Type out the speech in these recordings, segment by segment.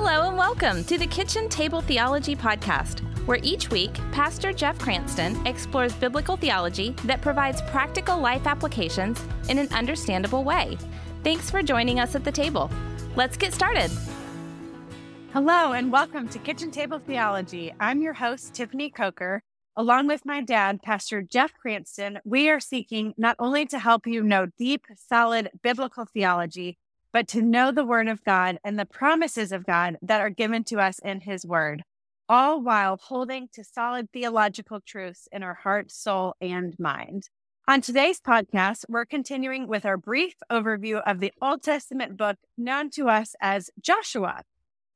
Hello and welcome to the Kitchen Table Theology Podcast, where each week Pastor Jeff Cranston explores biblical theology that provides practical life applications in an understandable way. Thanks for joining us at the table. Let's get started. Hello and welcome to Kitchen Table Theology. I'm your host, Tiffany Coker. Along with my dad, Pastor Jeff Cranston, we are seeking not only to help you know deep, solid biblical theology, but to know the Word of God and the promises of God that are given to us in His Word, all while holding to solid theological truths in our heart, soul, and mind. On today's podcast, we're continuing with our brief overview of the Old Testament book known to us as Joshua.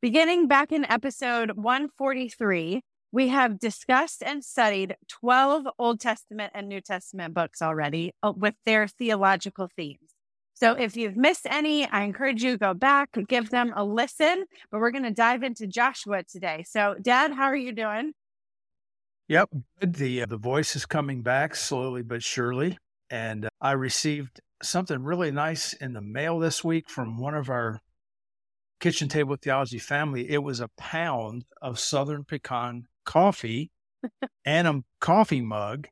Beginning back in episode 143, we have discussed and studied 12 Old Testament and New Testament books already uh, with their theological themes. So if you've missed any, I encourage you to go back, give them a listen. But we're going to dive into Joshua today. So, Dad, how are you doing? Yep, the uh, the voice is coming back slowly but surely, and uh, I received something really nice in the mail this week from one of our kitchen table theology family. It was a pound of Southern pecan coffee and a coffee mug.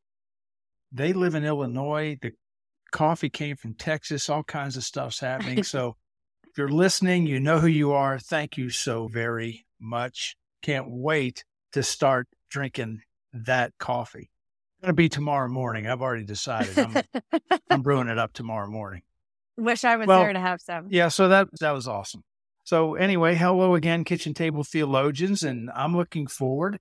They live in Illinois. The coffee came from Texas, all kinds of stuff's happening. so if you're listening, you know who you are. Thank you so very much. Can't wait to start drinking that coffee. It's going to be tomorrow morning. I've already decided. I'm, I'm brewing it up tomorrow morning. Wish I was well, there to have some. Yeah, so that that was awesome. So anyway, hello again, kitchen table theologians, and I'm looking forward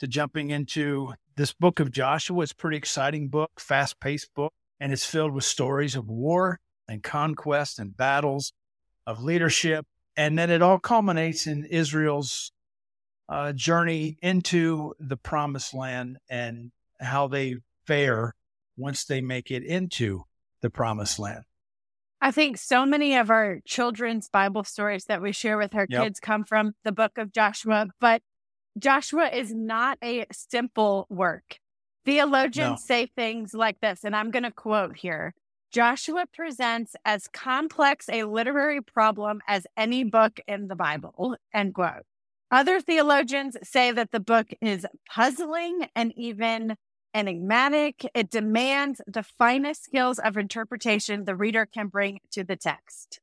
to jumping into this book of Joshua. It's a pretty exciting book, fast paced book and it's filled with stories of war and conquest and battles, of leadership. And then it all culminates in Israel's uh, journey into the promised land and how they fare once they make it into the promised land. I think so many of our children's Bible stories that we share with our yep. kids come from the book of Joshua, but Joshua is not a simple work. Theologians no. say things like this, and I'm going to quote here Joshua presents as complex a literary problem as any book in the Bible, end quote. Other theologians say that the book is puzzling and even enigmatic. It demands the finest skills of interpretation the reader can bring to the text.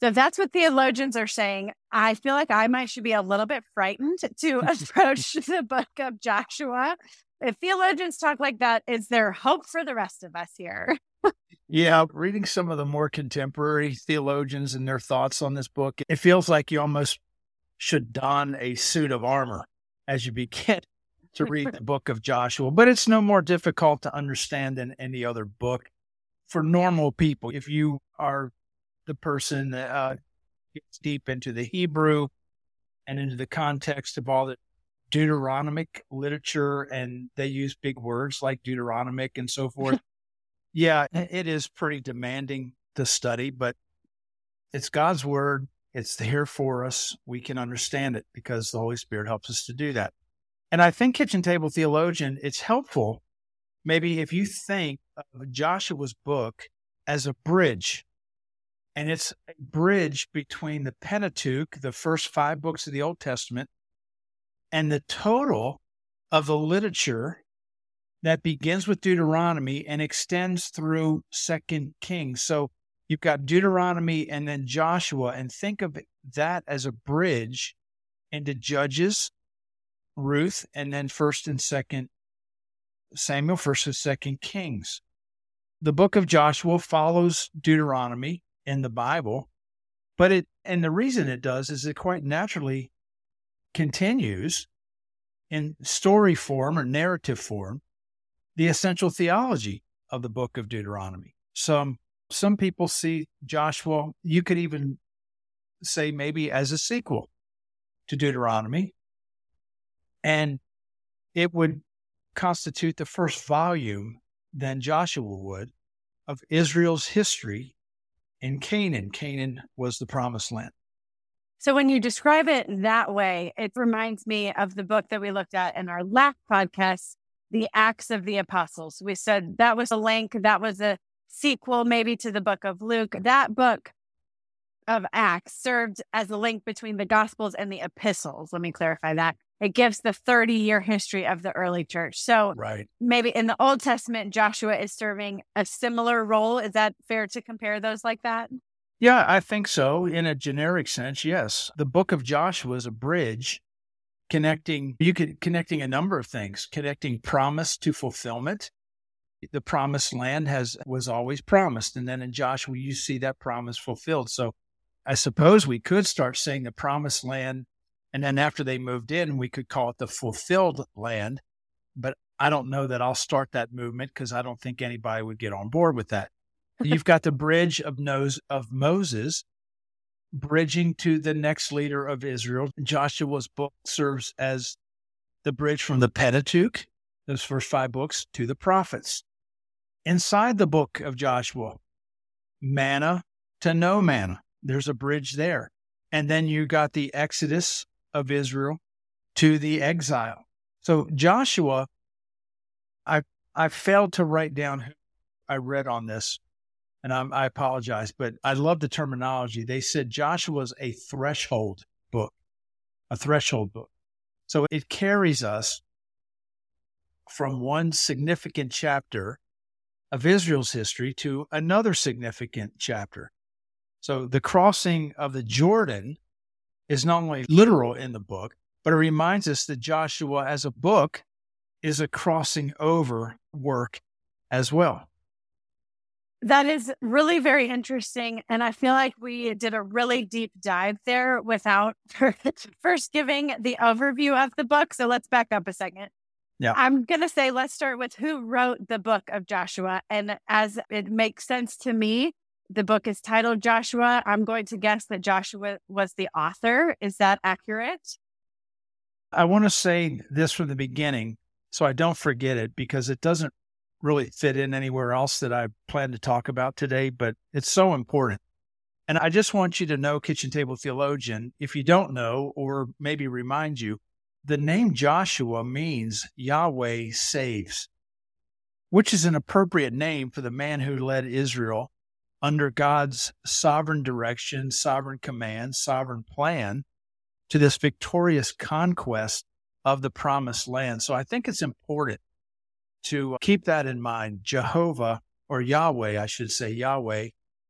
So that's what theologians are saying. I feel like I might should be a little bit frightened to approach the book of Joshua if theologians talk like that, is there hope for the rest of us here? yeah, reading some of the more contemporary theologians and their thoughts on this book, it feels like you almost should don a suit of armor as you begin to read the book of Joshua. But it's no more difficult to understand than any other book for normal people. If you are the person that uh, gets deep into the Hebrew and into the context of all the Deuteronomic literature and they use big words like Deuteronomic and so forth. yeah, it is pretty demanding to study, but it's God's word. It's there for us. We can understand it because the Holy Spirit helps us to do that. And I think Kitchen Table Theologian, it's helpful maybe if you think of Joshua's book as a bridge, and it's a bridge between the Pentateuch, the first five books of the Old Testament, and the total of the literature that begins with Deuteronomy and extends through Second Kings. So you've got Deuteronomy and then Joshua, and think of that as a bridge into Judges, Ruth, and then First and Second Samuel, First and Second Kings. The book of Joshua follows Deuteronomy in the Bible, but it and the reason it does is it quite naturally continues in story form or narrative form the essential theology of the book of Deuteronomy. Some some people see Joshua, you could even say maybe as a sequel to Deuteronomy. And it would constitute the first volume, then Joshua would, of Israel's history in Canaan. Canaan was the promised land. So when you describe it that way, it reminds me of the book that we looked at in our last podcast, The Acts of the Apostles. We said that was a link, that was a sequel maybe to the book of Luke. That book of Acts served as a link between the Gospels and the epistles. Let me clarify that. It gives the 30 year history of the early church. So Right. maybe in the Old Testament, Joshua is serving a similar role. Is that fair to compare those like that? Yeah, I think so. In a generic sense, yes. The book of Joshua is a bridge connecting you could connecting a number of things, connecting promise to fulfillment. The promised land has was always promised. And then in Joshua you see that promise fulfilled. So I suppose we could start saying the promised land and then after they moved in, we could call it the fulfilled land. But I don't know that I'll start that movement because I don't think anybody would get on board with that. You've got the bridge of nose of Moses bridging to the next leader of Israel. Joshua's book serves as the bridge from the Pentateuch, those first five books, to the prophets. Inside the book of Joshua, manna to no manna. There's a bridge there. And then you got the Exodus of Israel to the exile. So Joshua, I I failed to write down who I read on this and I'm, i apologize, but I love the terminology. They said Joshua's a threshold book, a threshold book. So it carries us from one significant chapter of Israel's history to another significant chapter. So the crossing of the Jordan is not only literal in the book, but it reminds us that Joshua as a book is a crossing over work as well. That is really very interesting. And I feel like we did a really deep dive there without first giving the overview of the book. So let's back up a second. Yeah. I'm going to say, let's start with who wrote the book of Joshua. And as it makes sense to me, the book is titled Joshua. I'm going to guess that Joshua was the author. Is that accurate? I want to say this from the beginning so I don't forget it because it doesn't really fit in anywhere else that I plan to talk about today, but it's so important. And I just want you to know, Kitchen Table Theologian, if you don't know, or maybe remind you, the name Joshua means Yahweh saves, which is an appropriate name for the man who led Israel under God's sovereign direction, sovereign command, sovereign plan to this victorious conquest of the promised land. So I think it's important to keep that in mind. Jehovah or Yahweh, I should say, Yahweh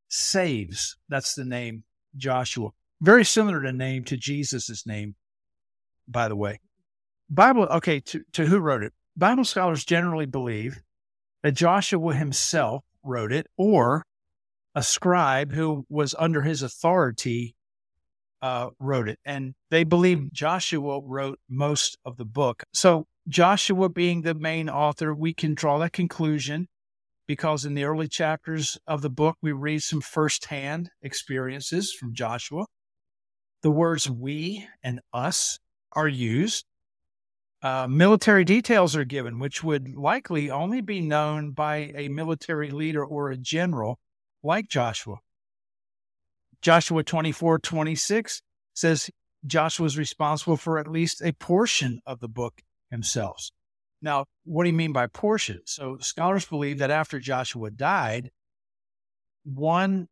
saves. That's the name Joshua. Very similar to name to Jesus' name, by the way. Bible, okay, to, to who wrote it? Bible scholars generally believe that Joshua himself wrote it or a scribe who was under his authority uh, wrote it. And they believe Joshua wrote most of the book. So Joshua being the main author, we can draw that conclusion because in the early chapters of the book, we read some firsthand experiences from Joshua. The words we and us are used. Uh, military details are given, which would likely only be known by a military leader or a general like Joshua. Joshua 24 26 says Joshua is responsible for at least a portion of the book himself. Now, what do you mean by portion? So, scholars believe that after Joshua died, one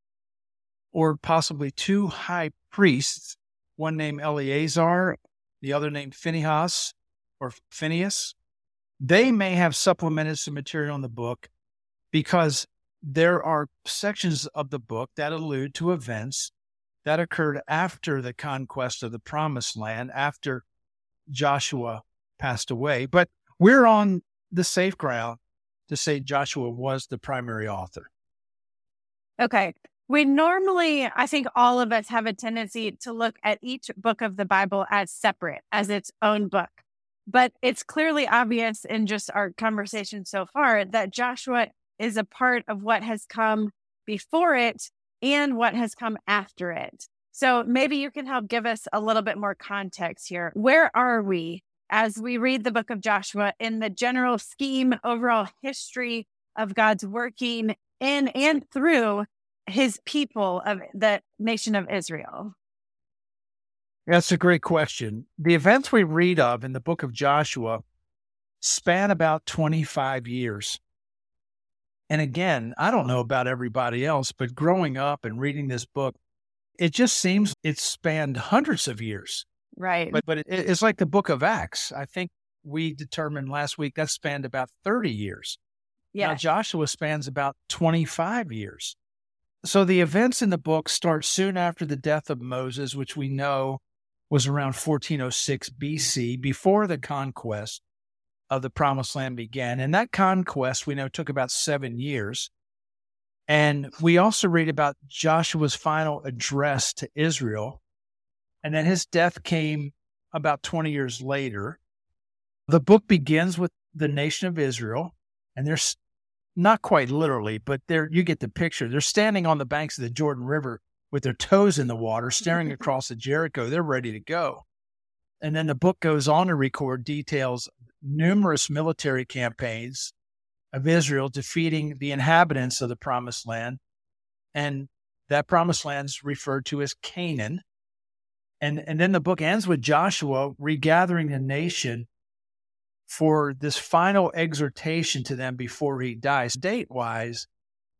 or possibly two high priests, one named Eleazar, the other named Phinehas or Phineas, they may have supplemented some material in the book because there are sections of the book that allude to events that occurred after the conquest of the promised land, after Joshua passed away. But we're on the safe ground to say Joshua was the primary author. Okay. We normally, I think all of us have a tendency to look at each book of the Bible as separate, as its own book. But it's clearly obvious in just our conversation so far that Joshua is a part of what has come before it and what has come after it. So maybe you can help give us a little bit more context here. Where are we as we read the book of Joshua in the general scheme, overall history of God's working in and through his people of the nation of Israel? That's a great question. The events we read of in the book of Joshua span about 25 years. And again, I don't know about everybody else, but growing up and reading this book, It just seems it spanned hundreds of years. Right. But but it, it's like the book of Acts. I think we determined last week that spanned about 30 years. yeah. Now Joshua spans about 25 years. So the events in the book start soon after the death of Moses, which we know was around 1406 BC, before the conquest of the promised land began. And that conquest we know took about seven years. And we also read about Joshua's final address to Israel. And then his death came about 20 years later. The book begins with the nation of Israel, and there's not quite literally, but there you get the picture. They're standing on the banks of the Jordan River with their toes in the water, staring across the Jericho. They're ready to go. And then the book goes on to record details numerous military campaigns of Israel defeating the inhabitants of the promised land. And that promised land is referred to as Canaan. And, and then the book ends with Joshua regathering the nation for this final exhortation to them before he dies. Date wise,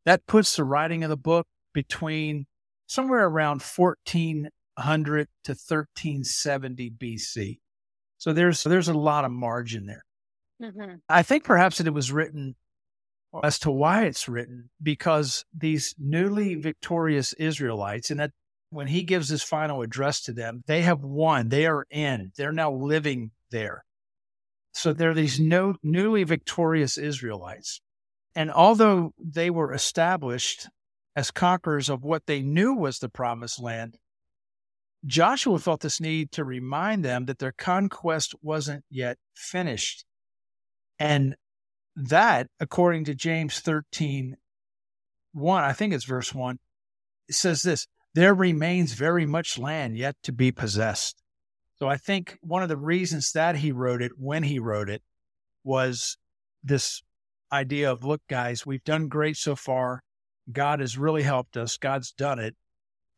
that puts the writing of the book between somewhere around 1400 to 1370 BC. So there's there's a lot of margin there. Mhm. I think perhaps that it was written as to why it's written because these newly victorious Israelites, and that when he gives his final address to them, they have won. They are in. They're now living there. So they're these no, newly victorious Israelites. And although they were established as conquerors of what they knew was the promised land, Joshua felt this need to remind them that their conquest wasn't yet finished. And that, according to James 13, 1, I think it's verse 1, says this there remains very much land yet to be possessed. So I think one of the reasons that he wrote it when he wrote it was this idea of look, guys, we've done great so far. God has really helped us. God's done it,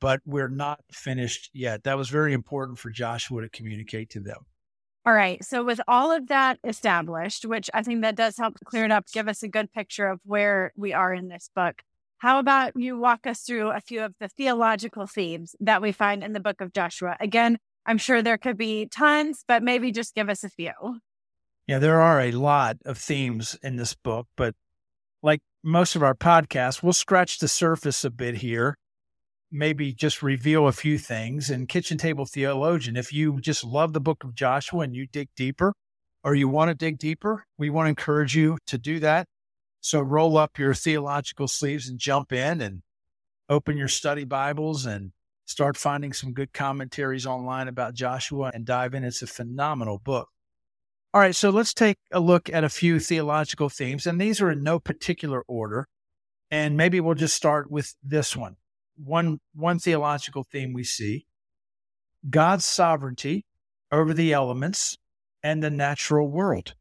but we're not finished yet. That was very important for Joshua to communicate to them. All right. So, with all of that established, which I think that does help to clear it up, give us a good picture of where we are in this book. How about you walk us through a few of the theological themes that we find in the book of Joshua? Again, I'm sure there could be tons, but maybe just give us a few. Yeah, there are a lot of themes in this book, but like most of our podcasts, we'll scratch the surface a bit here, maybe just reveal a few things. And Kitchen Table Theologian, if you just love the book of Joshua and you dig deeper, or you want to dig deeper, we want to encourage you to do that. So roll up your theological sleeves and jump in and open your study Bibles and start finding some good commentaries online about Joshua and dive in. It's a phenomenal book. All right, so let's take a look at a few theological themes, and these are in no particular order. And maybe we'll just start with this one. One, one theological theme we see God's sovereignty over the elements and the natural world.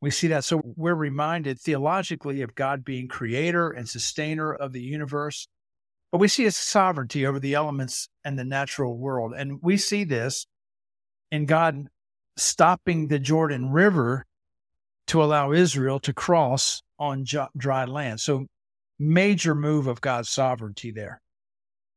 We see that. So we're reminded theologically of God being creator and sustainer of the universe, but we see his sovereignty over the elements and the natural world. And we see this in God stopping the Jordan River to allow Israel to cross on dry land. So major move of God's sovereignty there.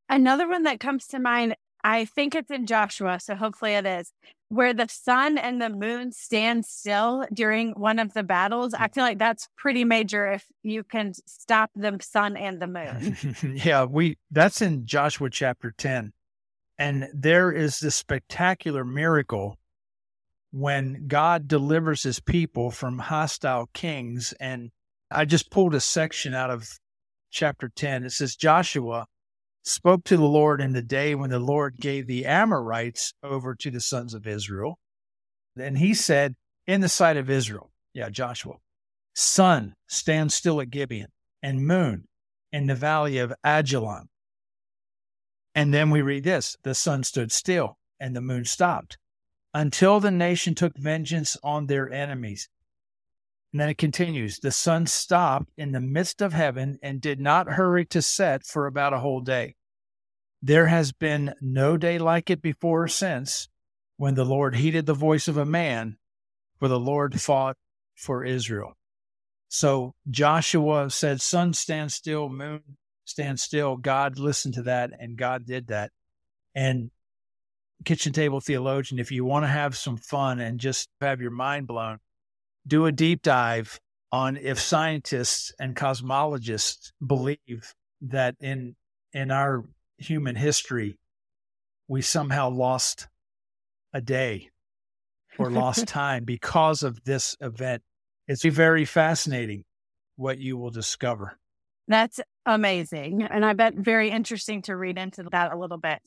Another one that comes to mind, I think it's in Joshua, so hopefully it is, where the sun and the moon stand still during one of the battles. I mm. feel like that's pretty major if you can stop the sun and the moon. yeah, we that's in Joshua chapter 10. And there is this spectacular miracle when God delivers his people from hostile kings. And I just pulled a section out of chapter 10. It says, Joshua spoke to the Lord in the day when the Lord gave the Amorites over to the sons of Israel. And he said, in the sight of Israel, yeah, Joshua, sun, stand still at Gibeon, and moon in the valley of Ajalon. And then we read this the sun stood still and the moon stopped until the nation took vengeance on their enemies. And then it continues the sun stopped in the midst of heaven and did not hurry to set for about a whole day. There has been no day like it before or since when the Lord heeded the voice of a man, for the Lord fought for Israel. So Joshua said, Sun stand still, moon stand still. God listened to that and God did that. And kitchen table theologian, if you want to have some fun and just have your mind blown, do a deep dive on if scientists and cosmologists believe that in in our human history we somehow lost a day or lost time because of this event. It's very fascinating what you will discover. That's amazing. And I bet very interesting to read into that a little bit.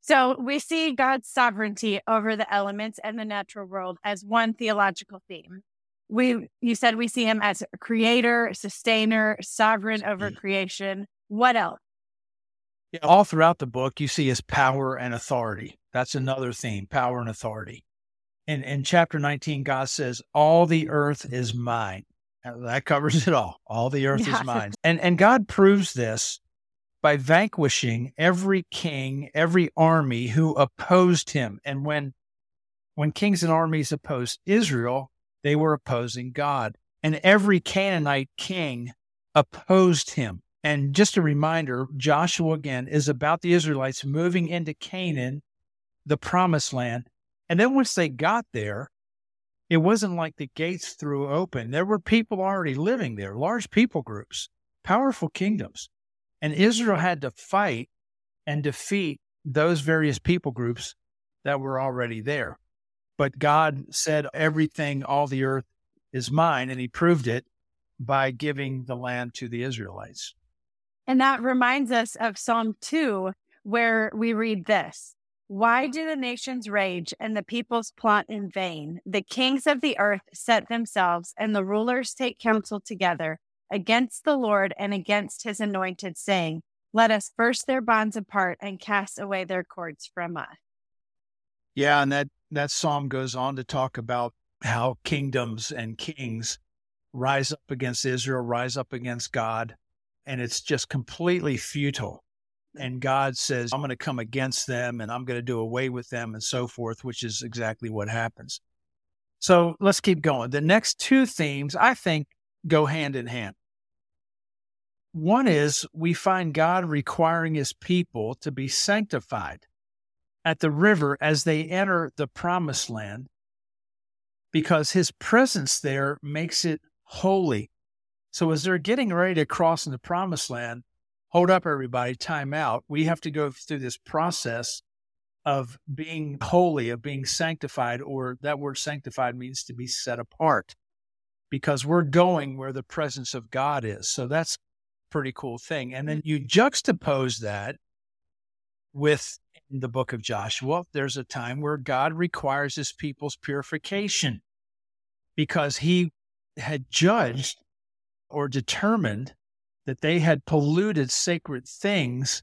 So we see God's sovereignty over the elements and the natural world as one theological theme. We you said we see him as a creator, sustainer, sovereign over mm-hmm. creation. What else? Yeah, all throughout the book you see his power and authority. That's another theme, power and authority. In in chapter 19 God says all the earth is mine. That covers it all. All the earth yeah. is mine. And and God proves this by vanquishing every king, every army who opposed him. And when when kings and armies opposed Israel, they were opposing God. And every Canaanite king opposed him. And just a reminder, Joshua again is about the Israelites moving into Canaan, the promised land. And then once they got there, it wasn't like the gates threw open. There were people already living there, large people groups, powerful kingdoms. And Israel had to fight and defeat those various people groups that were already there. But God said, Everything, all the earth is mine. And he proved it by giving the land to the Israelites. And that reminds us of Psalm 2, where we read this Why do the nations rage and the peoples plot in vain? The kings of the earth set themselves, and the rulers take counsel together against the Lord and against his anointed, saying, Let us burst their bonds apart and cast away their cords from us. Yeah, and that, that psalm goes on to talk about how kingdoms and kings rise up against Israel, rise up against God, and it's just completely futile. And mm-hmm. God says, I'm going to come against them and I'm going to do away with them and so forth, which is exactly what happens. So let's keep going. The next two themes, I think, go hand in hand. One is we find God requiring his people to be sanctified at the river as they enter the promised land because his presence there makes it holy. So as they're getting ready to cross in the promised land, hold up, everybody, time out. We have to go through this process of being holy, of being sanctified, or that word sanctified means to be set apart because we're going where the presence of God is. So that's a pretty cool thing. And then you juxtapose that with the book of Joshua, there's a time where God requires his people's purification because he had judged or determined that they had polluted sacred things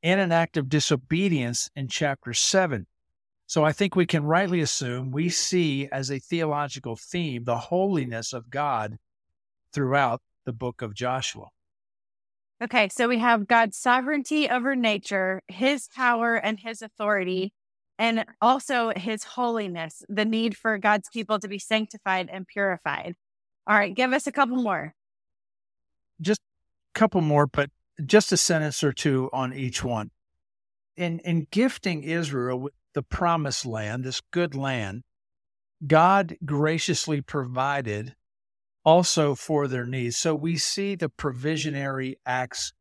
in an act of disobedience in chapter 7. So I think we can rightly assume we see as a theological theme the holiness of God throughout the book of Joshua. Okay, so we have God's sovereignty over nature, his power and his authority, and also his holiness, the need for God's people to be sanctified and purified. All right, give us a couple more. Just a couple more, but just a sentence or two on each one. In in gifting Israel with the promised land, this good land, God graciously provided also for their needs. So we see the provisionary acts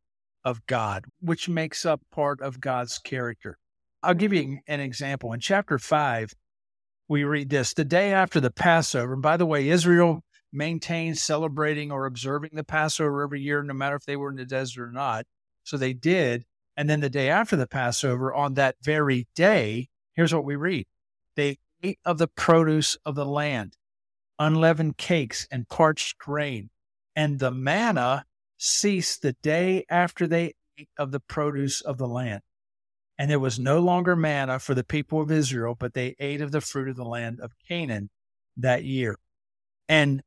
of God, which makes up part of God's character. I'll give you an example. In chapter 5, we read this the day after the Passover. And by the way, Israel maintained celebrating or observing the Passover every year, no matter if they were in the desert or not. So they did. And then the day after the Passover, on that very day, Here's what we read They ate of the produce of the land, unleavened cakes and parched grain, and the manna ceased the day after they ate of the produce of the land. And there was no longer manna for the people of Israel, but they ate of the fruit of the land of Canaan that year. And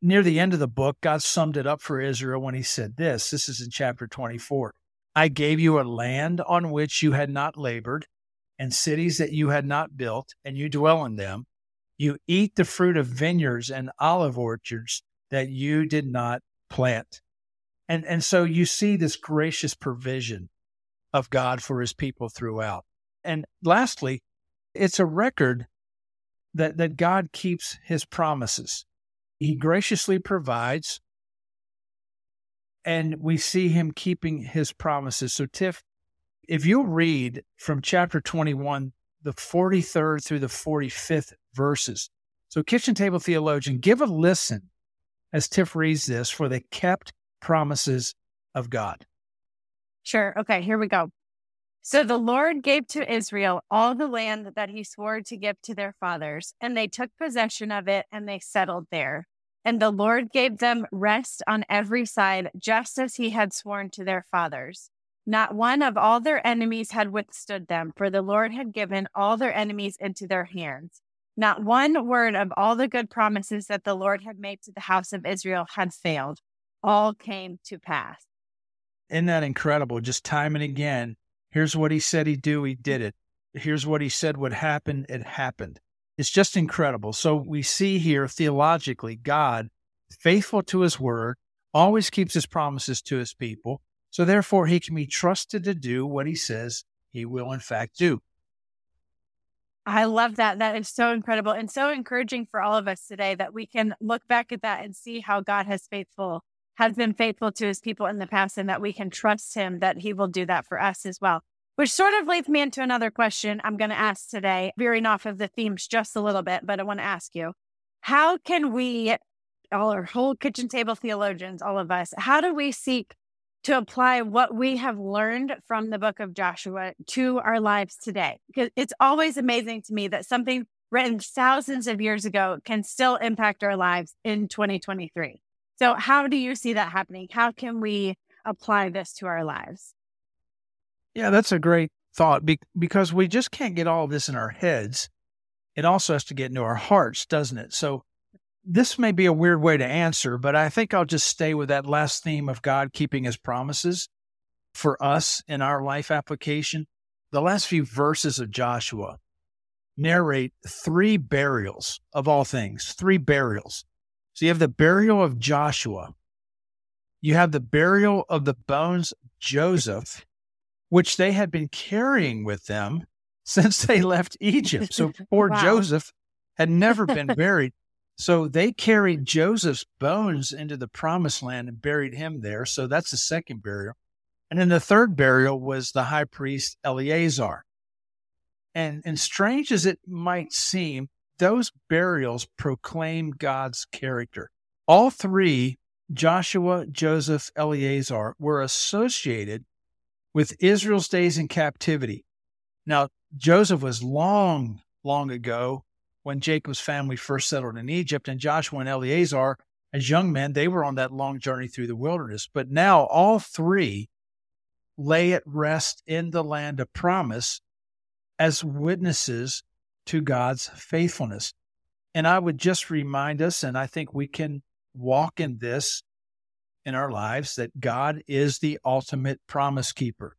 near the end of the book, God summed it up for Israel when he said this. This is in chapter 24. I gave you a land on which you had not labored, and cities that you had not built, and you dwell in them. You eat the fruit of vineyards and olive orchards that you did not plant. And, and so you see this gracious provision of God for his people throughout. And lastly, it's a record that, that God keeps his promises. He graciously provides, and we see him keeping his promises. So, Tiff, if you read from chapter 21, the 43rd through the 45th verses, so kitchen table theologian, give a listen as Tiff reads this for the kept promises of God. Sure. Okay, here we go. So the Lord gave to Israel all the land that he swore to give to their fathers, and they took possession of it and they settled there. And the Lord gave them rest on every side, just as he had sworn to their fathers. Not one of all their enemies had withstood them, for the Lord had given all their enemies into their hands. Not one word of all the good promises that the Lord had made to the house of Israel had failed. All came to pass. Isn't that incredible? Just time and again, Here's what he said he'd do, he did it. Here's what he said would happen, it happened. It's just incredible. So we see here theologically, God, faithful to his word, always keeps his promises to his people. So therefore, he can be trusted to do what he says he will, in fact, do. I love that. That is so incredible and so encouraging for all of us today that we can look back at that and see how God has faithful has been faithful to his people in the past and that we can trust him that he will do that for us as well. Which sort of leads me into another question I'm going to ask today, veering off of the themes just a little bit, but I want to ask you how can we, all our whole kitchen table theologians, all of us, how do we seek to apply what we have learned from the book of Joshua to our lives today? Because it's always amazing to me that something written thousands of years ago can still impact our lives in 2023. So, how do you see that happening? How can we apply this to our lives? Yeah, that's a great thought because we just can't get all of this in our heads. It also has to get into our hearts, doesn't it? So, this may be a weird way to answer, but I think I'll just stay with that last theme of God keeping his promises for us in our life application. The last few verses of Joshua narrate three burials of all things, three burials. So you have the burial of Joshua. You have the burial of the bones of Joseph, which they had been carrying with them since they left Egypt. So poor wow. Joseph had never been buried. So they carried Joseph's bones into the promised land and buried him there. So that's the second burial. And then the third burial was the high priest Eleazar. And, and strange as it might seem, those burials proclaim God's character. All three, Joshua, Joseph, Eleazar, were associated with Israel's days in captivity. Now, Joseph was long, long ago when Jacob's family first settled in Egypt, and Joshua and Eleazar, as young men, they were on that long journey through the wilderness. But now all three lay at rest in the land of promise as witnesses to God's faithfulness. And I would just remind us, and I think we can walk in this in our lives, that God is the ultimate promise keeper.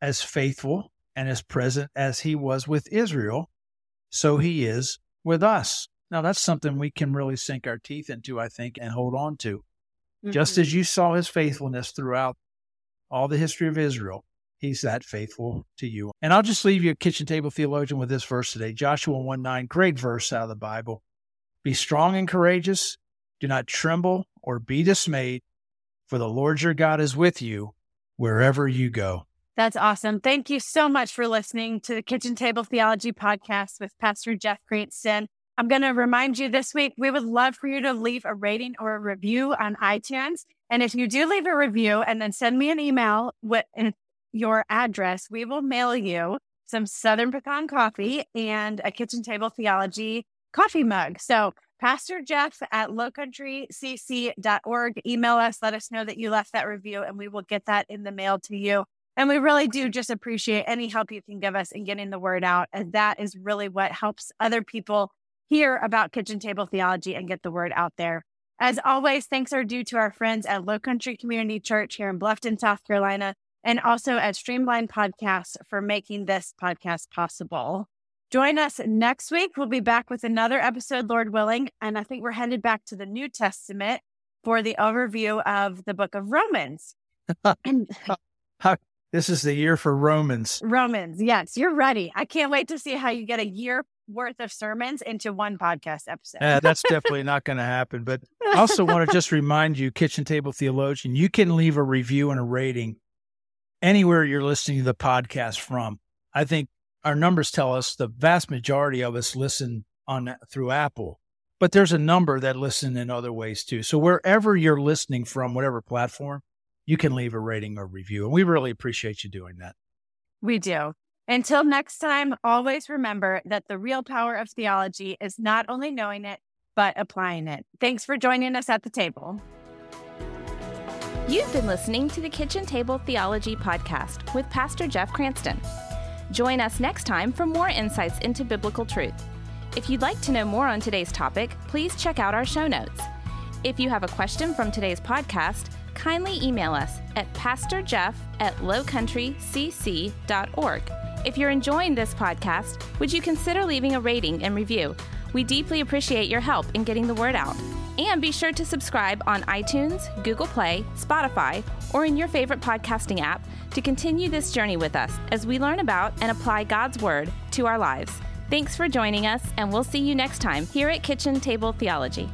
As faithful and as present as he was with Israel, so he is with us. Now, that's something we can really sink our teeth into, I think, and hold on to. Mm-hmm. Just as you saw his faithfulness throughout all the history of Israel, He's that faithful to you. And I'll just leave you a kitchen table theologian with this verse today Joshua 1 9, great verse out of the Bible. Be strong and courageous. Do not tremble or be dismayed, for the Lord your God is with you wherever you go. That's awesome. Thank you so much for listening to the Kitchen Table Theology podcast with Pastor Jeff Cranston. I'm going to remind you this week, we would love for you to leave a rating or a review on iTunes. And if you do leave a review and then send me an email with, your address, we will mail you some Southern Pecan coffee and a kitchen table theology coffee mug. So, Pastor Jeff at lowcountrycc.org, email us, let us know that you left that review, and we will get that in the mail to you. And we really do just appreciate any help you can give us in getting the word out. And that is really what helps other people hear about kitchen table theology and get the word out there. As always, thanks are due to our friends at Low Country Community Church here in Bluffton, South Carolina and also at Streamline Podcasts for making this podcast possible. Join us next week. We'll be back with another episode, Lord willing. And I think we're headed back to the New Testament for the overview of the book of Romans. and this is the year for Romans. Romans, yes, you're ready. I can't wait to see how you get a year worth of sermons into one podcast episode. uh, that's definitely not going to happen. But I also want to just remind you, Kitchen Table Theologian, you can leave a review and a rating anywhere you're listening to the podcast from. I think our numbers tell us the vast majority of us listen on through Apple, but there's a number that listen in other ways too. So wherever you're listening from, whatever platform, you can leave a rating or review. And we really appreciate you doing that. We do. Until next time, always remember that the real power of theology is not only knowing it, but applying it. Thanks for joining us at the table. You've been listening to the Kitchen Table Theology Podcast with Pastor Jeff Cranston. Join us next time for more insights into biblical truth. If you'd like to know more on today's topic, please check out our show notes. If you have a question from today's podcast, kindly email us at pastorjeff at lowcountrycc.org. If you're enjoying this podcast, would you consider leaving a rating and review? We deeply appreciate your help in getting the word out. And be sure to subscribe on iTunes, Google Play, Spotify, or in your favorite podcasting app to continue this journey with us as we learn about and apply God's Word to our lives. Thanks for joining us, and we'll see you next time here at Kitchen Table Theology.